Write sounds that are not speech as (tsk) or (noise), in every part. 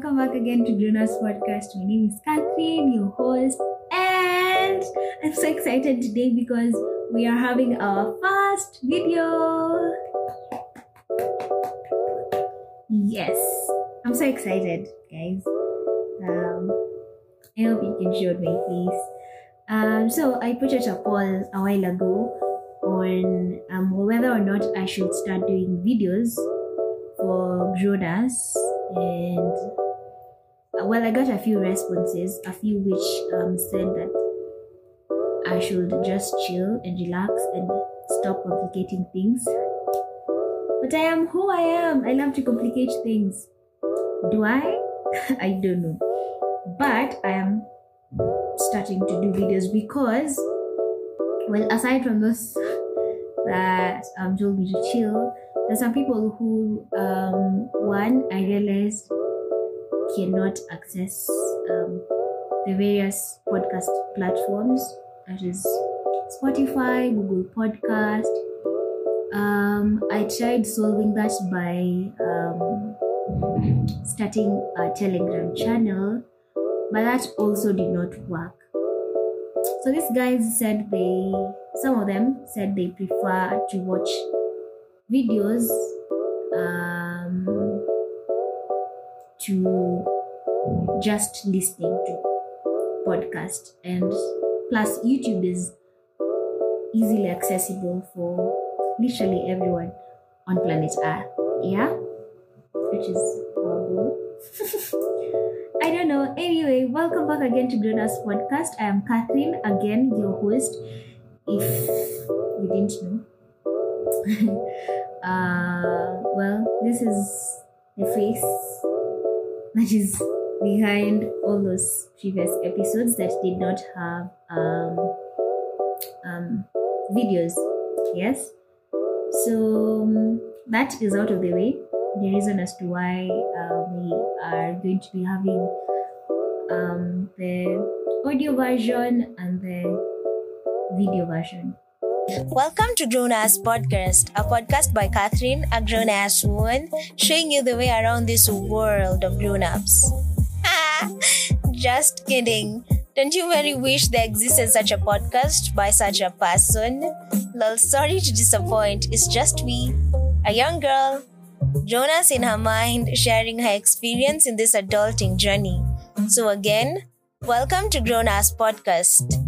welcome back again to Grunas Podcast. My name is Catherine, your host, and I'm so excited today because we are having our first video. Yes, I'm so excited, guys. Um, I hope you can show my face. Um, so I put out a poll a while ago on um, whether or not I should start doing videos for grown-ups and well i got a few responses a few which um, said that i should just chill and relax and stop complicating things. But i am who i am. I love to complicate things. Do i? (laughs) I don't know. But i am starting to do videos because well aside from those (laughs) that um, told me to chill there's some people who um, one i realized cannot access um, the various podcast platforms that is spotify google podcast. Um, i tried solving that by um, starting a telegram channel but that also did not work. So these guys said they some of them said they prefer to watch videos um, to just listening to podcast. And plus youtube is easily accessible for literally everyone on planet earth. Yeah? Which is (laughs) i don't know. Anyway welcome back again to Grown-Ups podcast. I am catherine again your host. If you didn't know. (laughs) Uh, well, this is the face that is behind all those previous episodes that did not have um, um, videos. Yes, so um, that is out of the way. The reason as to why uh, we are going to be having um, the audio version and the video version. Welcome to Grown Ass Podcast, a podcast by Catherine, a grown ass woman, showing you the way around this world of grown ups. (laughs) Just kidding. Don't you very wish there existed such a podcast by such a person? Lol, sorry to disappoint, it's just me, a young girl, Jonas in her mind, sharing her experience in this adulting journey. So, again, welcome to Grown Ass Podcast.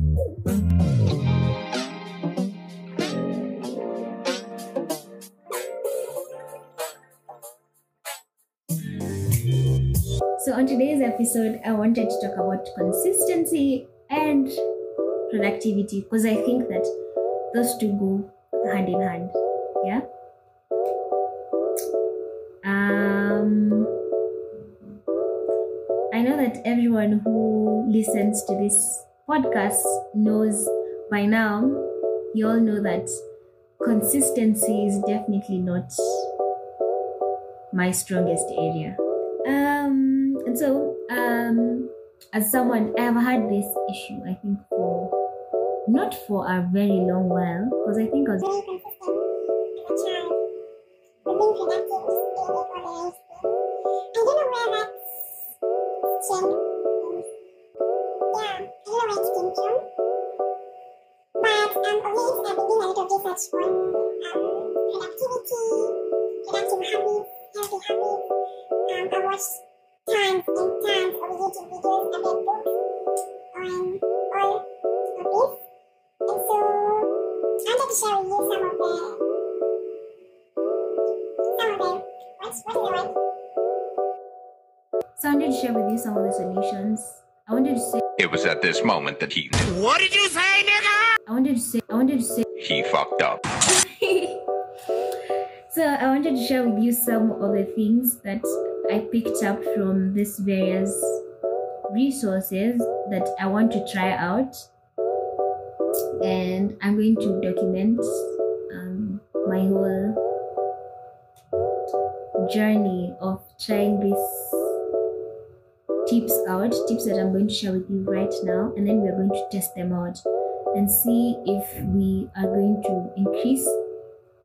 On today's episode, I wanted to talk about consistency and productivity because I think that those two go hand in hand. Yeah. Um, I know that everyone who listens to this podcast knows by now, you all know that consistency is definitely not my strongest area. Um, and so, um, as someone, I have had this issue, I think, for not for a very long while, because I think I was was at this moment that he knew What did you say, nigga? I wanted to say, I wanted to say. he fucked up. (laughs) so I wanted to share with you some of the things that I picked up from these various resources that I want to try out, and I'm going to document um, my whole journey of trying these tips out, tips that I'm going to share with you right now, and then we're going to test them out and see if we are going to increase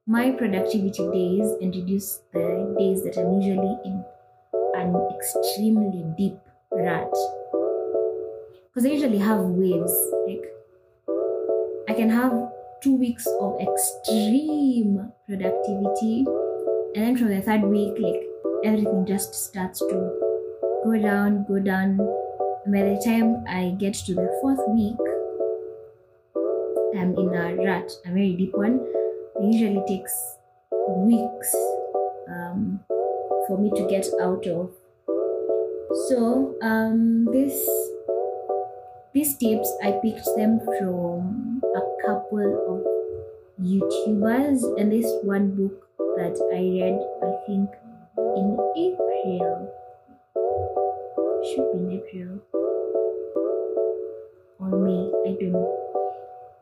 my productivity days and reduce the days that I'm usually in an extremely deep rut. Because I usually have waves. Like I can have two weeks of extreme productivity, and then from the third week, like everything just starts to go down, go down. And by the time I get to the fourth week, I'm in a rut, a very deep one. It usually takes weeks um, for me to get out of. So um, this these tips I picked them from a couple of YouTubers, and this one book that I read, I think in April. Should be April or May, I don't know.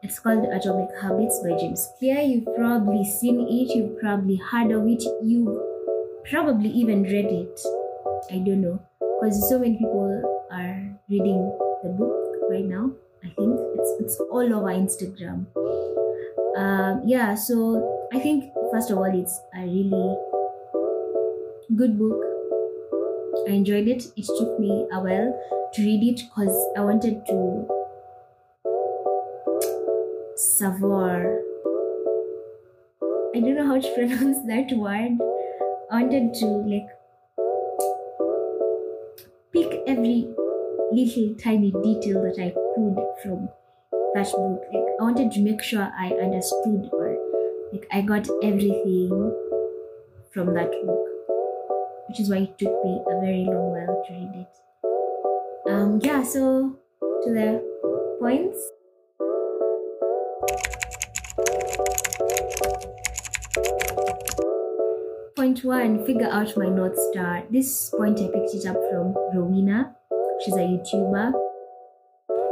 It's called Atomic Habits by James Clear. You've probably seen it, you've probably heard of it, you've probably even read it. I don't know. Because so many people are reading the book right now. I think it's it's all over Instagram. Um, yeah, so I think first of all it's a really good book. I enjoyed it. It took me a while to read it because I wanted to savor. I don't know how to (laughs) pronounce that word. I wanted to like pick every little tiny detail that I could from that book. Like I wanted to make sure I understood or like I got everything from that book. Which is why it took me a very long while to read it. Um yeah, so to the points. Point one, figure out my North Star. This point I picked it up from Rowena. She's a YouTuber.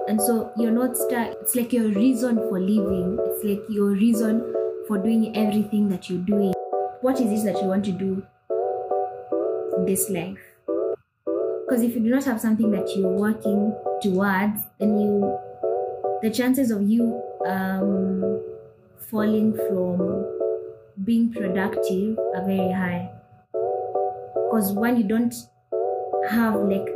And so your North Star, it's like your reason for living. It's like your reason for doing everything that you're doing. What is it that you want to do this life? Because if you do not have something that you're working towards, then you the chances of you um, falling from being productive are very high because when you don't have like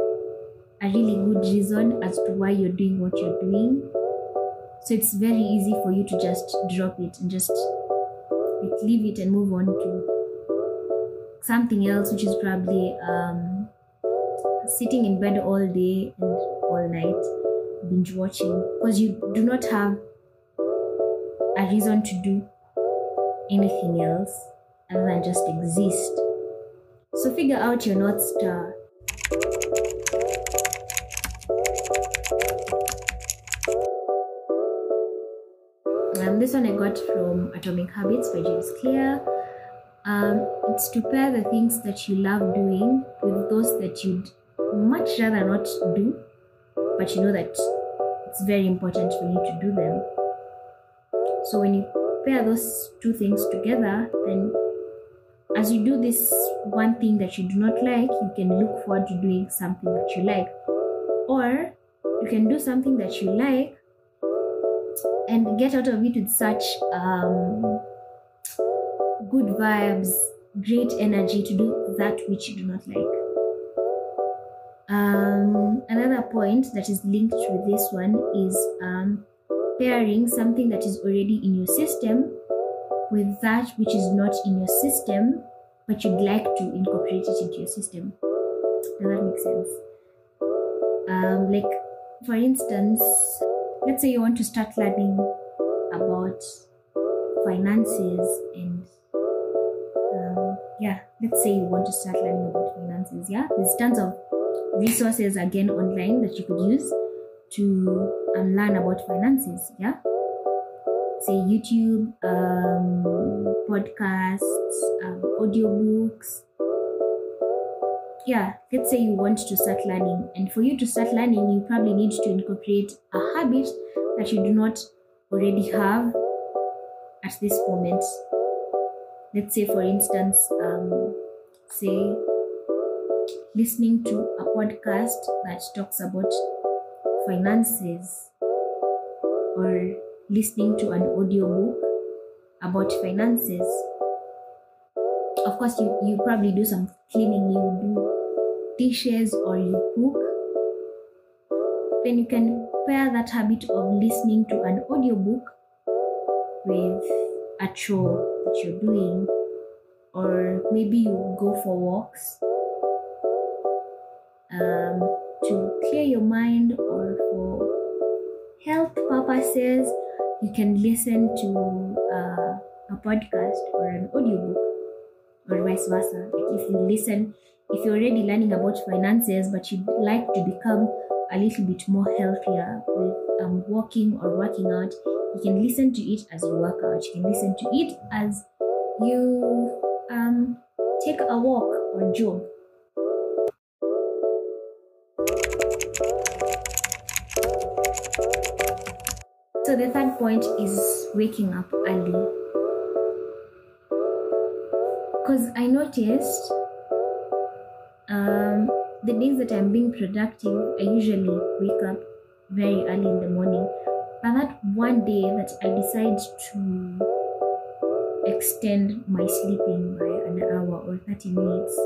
a really good reason as to why you're doing what you're doing so it's very easy for you to just drop it and just leave it and move on to something else which is probably um, sitting in bed all day and all night binge watching because you do not have a reason to do anything else other than just exist. So figure out your North Star. Um, this one I got from Atomic Habits by James Clear. Um, it's to pair the things that you love doing with those that you'd much rather not do, but you know that it's very important for you to do them. So when you pair those two things together, then as you do this one thing that you do not like, you can look forward to doing something that you like. Or you can do something that you like and get out of it with such um, good vibes, great energy to do that which you do not like. Um, another point that is linked with this one is um, pairing something that is already in your system with that which is not in your system, but you'd like to incorporate it into your system. Does that make sense? Um, like, for instance, let's say you want to start learning about finances and yeah, let's say you want to start learning about finances. Yeah, there's tons of resources again online that you could use to um, learn about finances. Yeah, say YouTube, um, podcasts, um, audiobooks. Yeah, let's say you want to start learning, and for you to start learning, you probably need to incorporate a habit that you do not already have at this moment. Let's say, for instance, um, say listening to a podcast that talks about finances or listening to an audiobook about finances of course you, you probably do some cleaning. You do dishes or you cook, then you can pair that habit of listening to an audiobook with a chore that you're doing, or maybe you go for walks um, to clear your mind or for health purposes. You can listen to uh, a podcast or an audiobook or vice versa. Like if you listen, if you're already learning about finances, but you'd like to become a little bit more healthier with um, walking or working out, you can listen to it as you work out. You can listen to it as you um, take a walk or jog. So the third point is waking up early. Because I noticed um, the days that I'm being productive, I usually wake up very early in the morning. That one day that I decide to extend my sleeping by an hour or 30 minutes,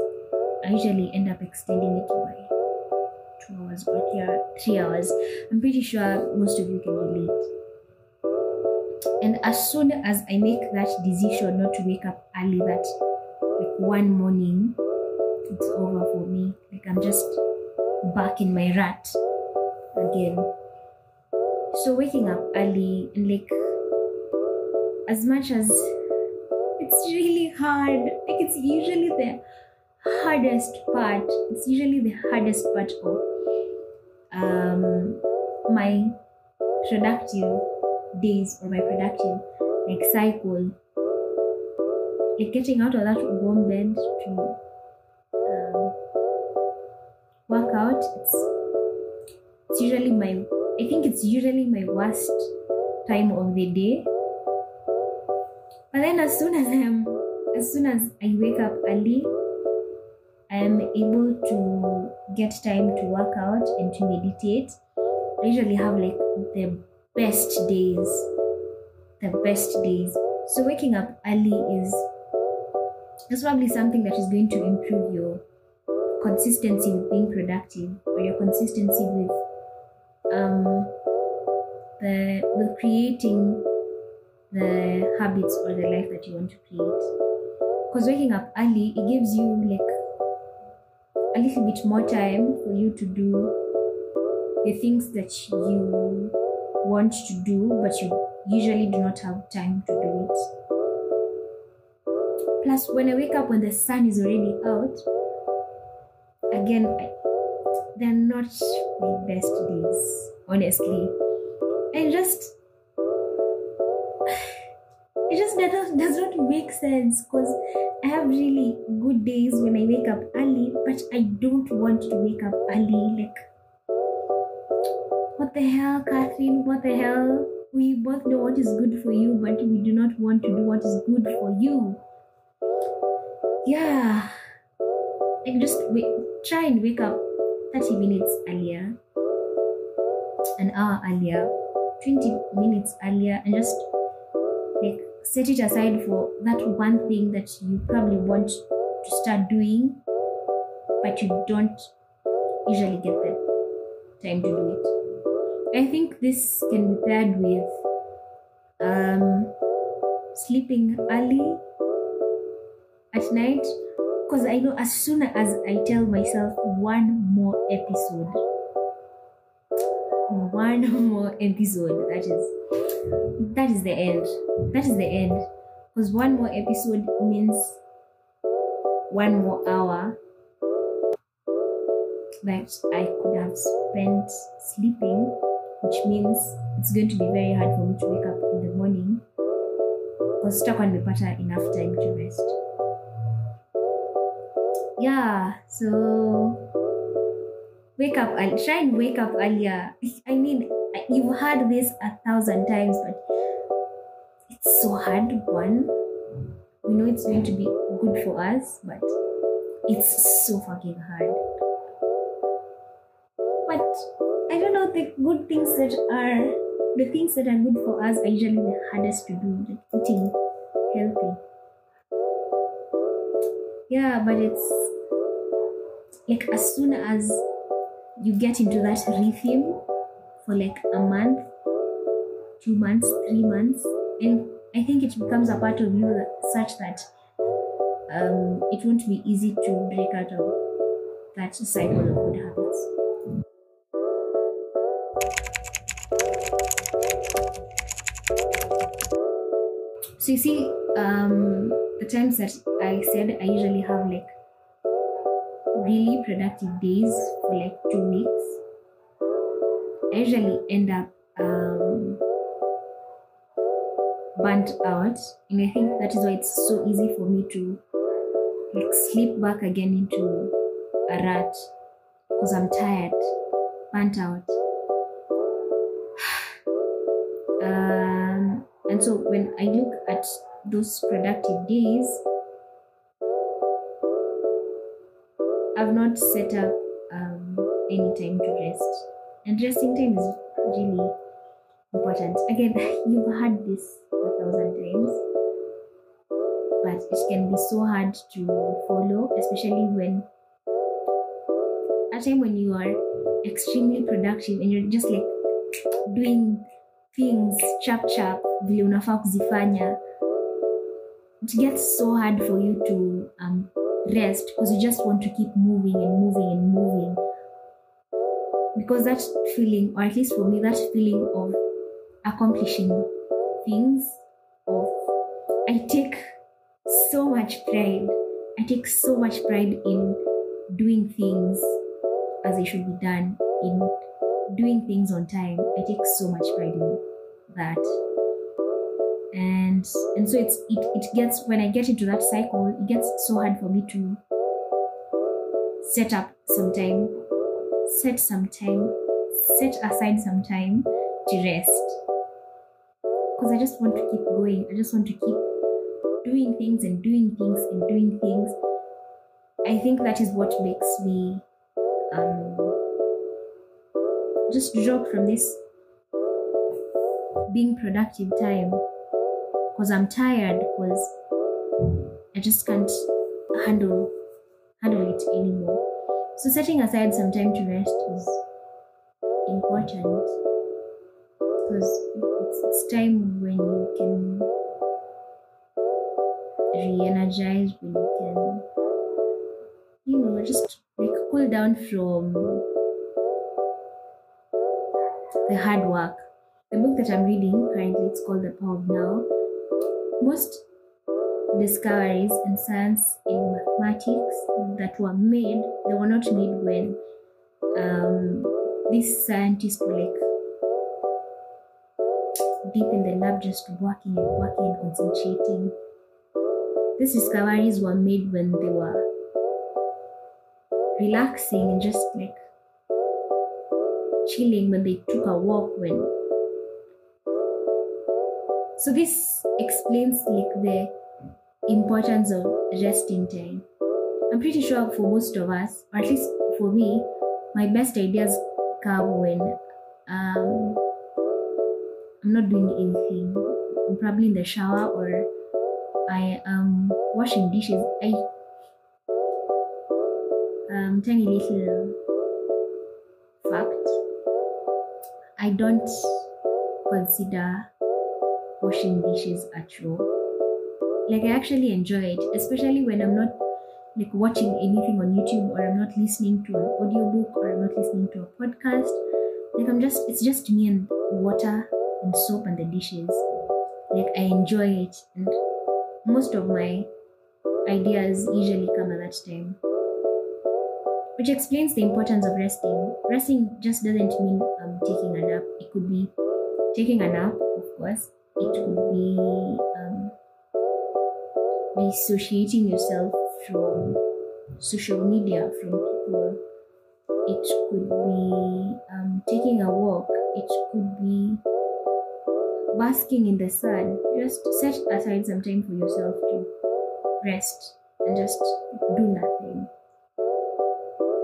I usually end up extending it by two hours or three hours. I'm pretty sure most of you can relate. And as soon as I make that decision not to wake up early, that like one morning, it's over for me. Like I'm just back in my rut again. So waking up early and like as much as it's really hard, like it's usually the hardest part. It's usually the hardest part of um my productive days or my productive like cycle like getting out of that warm bed to um, work out it's it's usually my i think it's usually my worst time of the day. But then as soon as i'm as soon as i wake up early i am able to get time to work out and to meditate. I usually have like the best days the best days. So waking up early is is probably something that is going to improve your consistency with being productive or your consistency with um the with creating the habits or the life that you want to create because waking up early it gives you like a little bit more time for you to do the things that you want to do, but you usually do not have time to do it. Plus, when I wake up when the sun is already out, again, I, they're not my best days, honestly. And just, (sighs) it just does does not make sense because I have really good days when I wake up early, but I don't want to wake up early. Like, what the hell, Catherine? What the hell? We both know what is good for you, but we do not want to do what is good for you. Yeah. Like just wait, try and wake up 30 minutes earlier, an hour earlier, 20 minutes earlier, and just like set it aside for that one thing that you probably want to start doing, but you don't usually get the time to do it. I think this can be paired with um, sleeping early at night because I know as soon as I tell myself one more episode, one (laughs) more episode, that is that is the end. That is the end. Because one more episode means one more hour that I could have spent sleeping which means it's going to be very hard for me to wake up in the morning because sitakuwa nimepata enough time to rest yeah so wake up early. try and wake up earlier i mean you've heard this a thousand times but it's so hard one we know it's going to be good for us but it's so fucking hard but I don't know the good things that are the things that are good for us are usually the hardest to do, like eating healthy. Yeah, but it's like as soon as you get into that rhythm for like a month, two months, three months, and I think it becomes a part of you such that um, it won't be easy to break out of that cycle of good habits. So you see, um, the times that I said I usually have like really productive days for like two weeks, I usually end up um, burnt out, and I think that is why it's so easy for me to like slip back again into a rut because I'm tired, burnt out. (sighs) Um, and so when I look at those productive days, I've not set up um, any time to rest. And resting time is really important. Again, (laughs) you've heard this a thousand times, but it can be so hard to follow, especially when a time when you are extremely productive and you're just like (tsk) doing things chap chap vile unafaa kuzifanya it gets so hard for you to um, rest because you just want to keep moving and moving and moving. Because that feeling or at least for me that feeling of accomplishing things of i take so much pride i take so much pride in doing things as they should be done in doing things on time. I take so much pride in that and and so it's it, it gets when i get into that cycle it gets so hard for me to set up some time set some time set aside some time to rest. Because i just want to keep going. I just want to keep doing things and doing things and doing things. I think that is what makes me um just drop from this being productive time because I'm tired because I just can't handle handle it anymore. So setting aside some time to rest is important because it's, it's time when you can re-energize, when you can you know just like cool down from the hard work. The book that I'm reading currently it's called The Power of Now. Most discoveries in science in mathematics that were made, they were not made when um, these scientists were like deep in the lab just working and working and concentrating. These discoveries were made when they were relaxing and just like chilling when they took a walk when so this explains like the importance of resting time. I'm pretty sure for most of us or at least for me my best ideas come when um i'm not doing anything. I'm probably in the shower or i am washing dishes. I um tiny little fact. I don't consider washing dishes at all. Like I actually enjoy it, especially when I'm not like watching anything on YouTube or I'm not listening to an audiobook or I'm not listening to a podcast. Like I'm just it's just me and water and soap and the dishes. Like I enjoy it and most of my ideas usually come at that time which explains the importance of resting. Resting just doesn't mean um, taking a nap. It could be taking a nap, of course. It could be um, dissociating yourself from social media, from people. It could be um, taking a walk. It could be basking in the sun. Just set aside some time for yourself to rest and just do nothing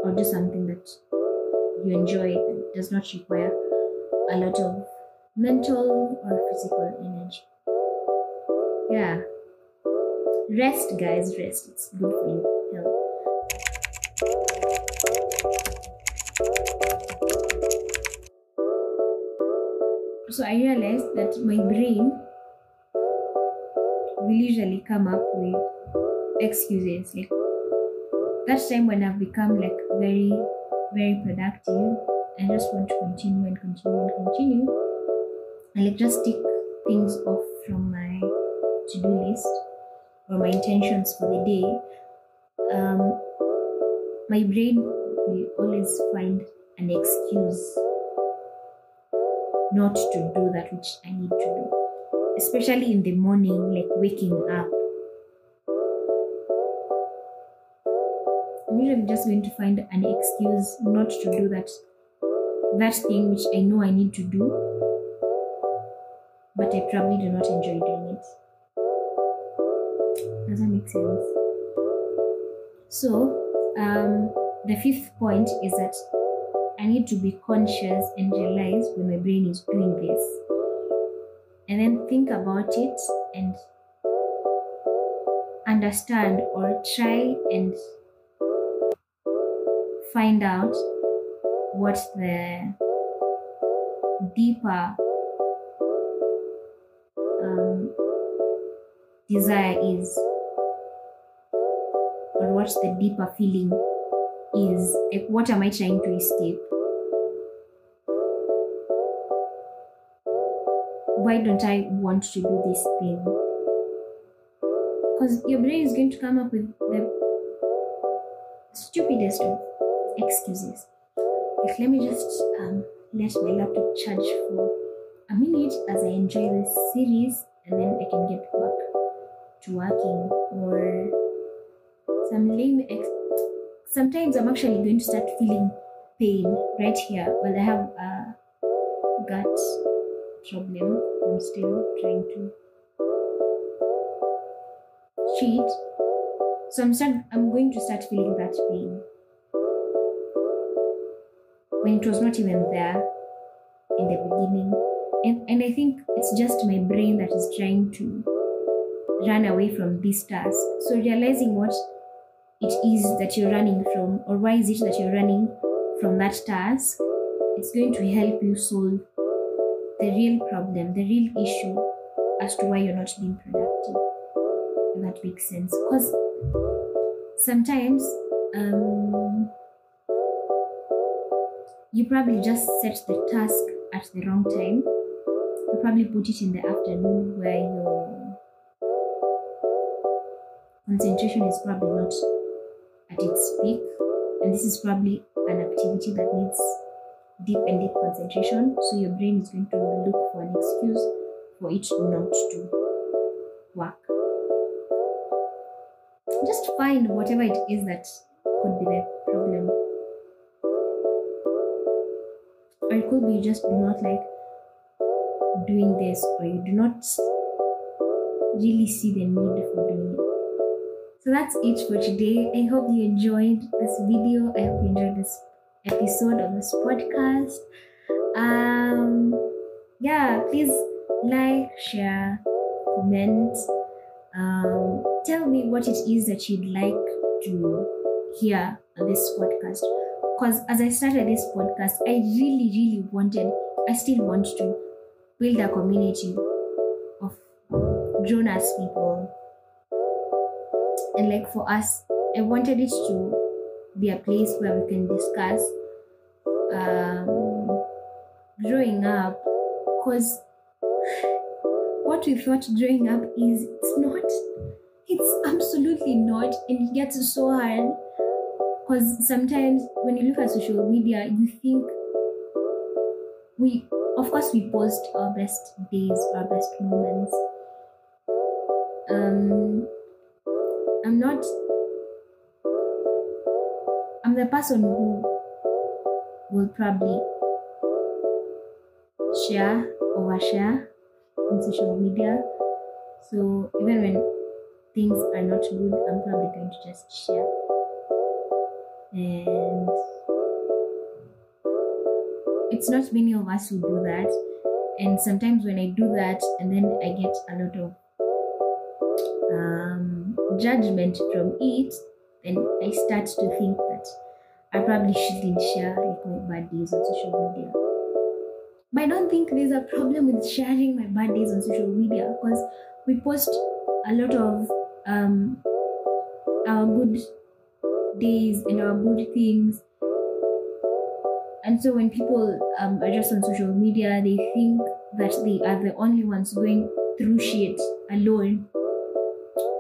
or do something that you enjoy that does not require a lot of mental or physical energy. Yeah. Rest, guys, rest. It's good for your health. So I realized that my brain will usually come up with excuses. Like that time when I've become like very, very productive, I just want to continue and continue and continue like just tick things off from my to-do list or my intentions for the day. Um, my brain will always find an excuse not to do that which I need to do. Especially in the morning, like waking up. I'm usually just going to find an excuse not to do that that thing which I know I need to do, but I probably do not enjoy doing it. Does that make sense? So, um, the fifth point is that I need to be conscious and realize when my brain is doing this, and then think about it and understand or try and find out what the deeper um, desire is or what the deeper feeling is like what am i trying to escape why don't i want to do this thing because your brain is going to come up with the stupidest of excuses. Like, let me just um, let my laptop charge for a minute as I enjoy this series, and then I can get back to working. Or some lame ex- Sometimes I'm actually going to start feeling pain right here while I have a gut problem. I'm still trying to cheat So I'm start, I'm going to start feeling that pain when it was not even there in the beginning. And, and I think it's just my brain that is trying to run away from this task. So realizing what it is that you're running from, or why is it that you're running from that task, it's going to help you solve the real problem, the real issue as to why you're not being productive. If that makes sense. Because sometimes um, you probably just set the task at the wrong time. Probably put it in the afternoon where your concentration is probably not at its peak, and this is probably an activity that needs deep and deep concentration. So your brain is going to look for an excuse for it not to work. Just find whatever it is that could be the problem or it could be you just do not like doing this or you do not really see the need for doing it. So that's it for today. I hope you enjoyed this video. I hope you enjoyed this episode of this podcast. Um yeah please like share comment. Um tell me what it is that you'd like to hear on this podcast. Because as I started this podcast, I really, really wanted, I still want to build a community of grown ass people. And like for us, I wanted it to be a place where we can discuss um, growing up. Because what we thought growing up is, it's not. It's absolutely not. And it gets so hard because sometimes when you look at social media you think we of course we post our best days our best moments. Um i'm not i'm the person who will probably share overshare on social media. So even when things are not good i'm probably going to just share. And it's not many of us who do that and sometimes when i do that and then i get a lot of um, judgment from it then i start to think that i probably shouldn't share like my bad days on social media But I don't think there's a problem with sharing my bad days on social media because we post a lot of um, our good days and our good things. And so when people um, are just on social media, they think that they are the only ones going through shit alone.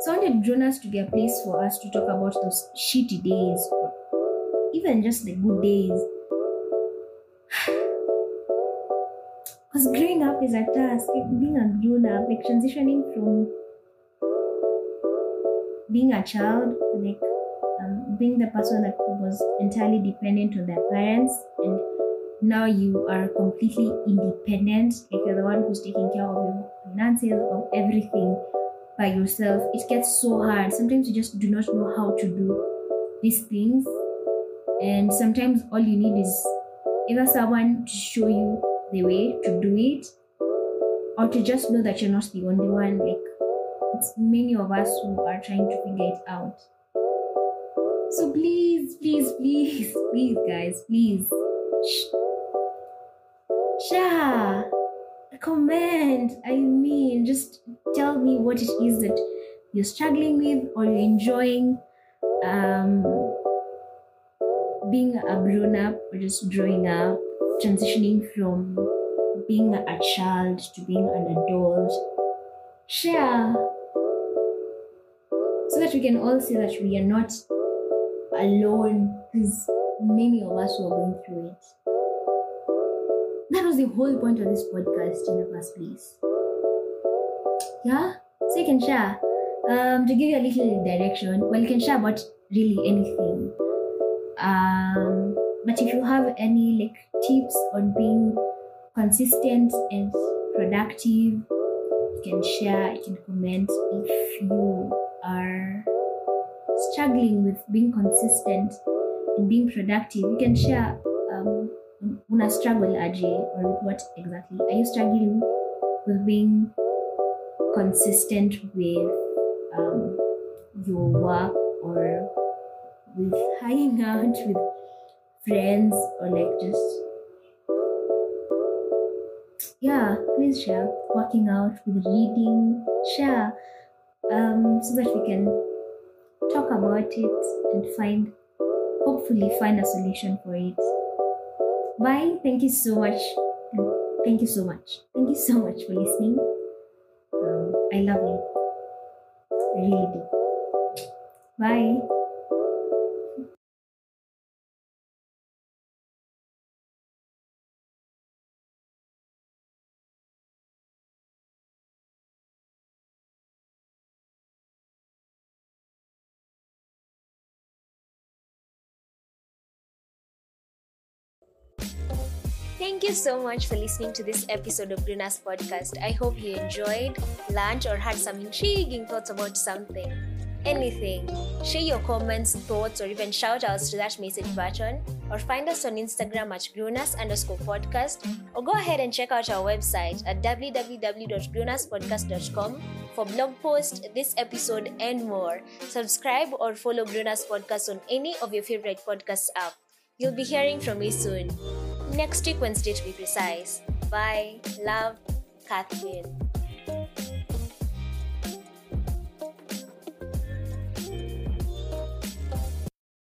So I wanted Grunas to be a place for us to talk about those shitty days, even just the good days. (sighs) Because growing up is a task, being a grown up, like transitioning from being a child, like um, being the person that was entirely dependent on their parents, now you are completely independent, like you're the one who's taking care of your finances, of everything by yourself. It gets so hard. Sometimes you just do not know how to do these things, and sometimes all you need is either someone to show you the way to do it, or to just know that you're not the only one. Like it's many of us who are trying to figure it out. So please, please, please, (laughs) please, guys, please. Shh. Sha, comment. I mean, just tell me what it is that you're struggling with or you're enjoying. Um, being a grown up or just growing up, transitioning from being a child to being an adult. Share so that we can all see that we are not alone because many of us were going through it. That was the whole point of this podcast in the first place. Yeah? So you can share. Um, to give you a little direction, well, you can share about really anything. Um, but if you have any like tips on being consistent and productive, you can share, you can comment if you are struggling with being consistent and being productive, you can share um, una struggle aje or with what exactly are you struggling with being consistent with um, your work or with hanging out with friends or like just yeah please share working out with reading share um, so that we can talk about it and find hopefully find a solution for it. Bye. Thank you so much. Thank you so much. Thank you so much for listening. Um, i love you. I really do. Bye Thank you so much for listening to this episode of Grunas podcast. I hope you enjoyed, learned, or had some intriguing thoughts about something. Anything. Share your comments, thoughts, or even shout outs to that message button, or find us on Instagram at Grunas underscore podcast, or go ahead and check out our website at www.grunaspodcast.com for blog posts, this episode, and more. Subscribe or follow Grunas Podcast on any of your favorite podcast app. You'll be hearing from me soon. Next week, Wednesday to be precise. Bye. Love, Catherine.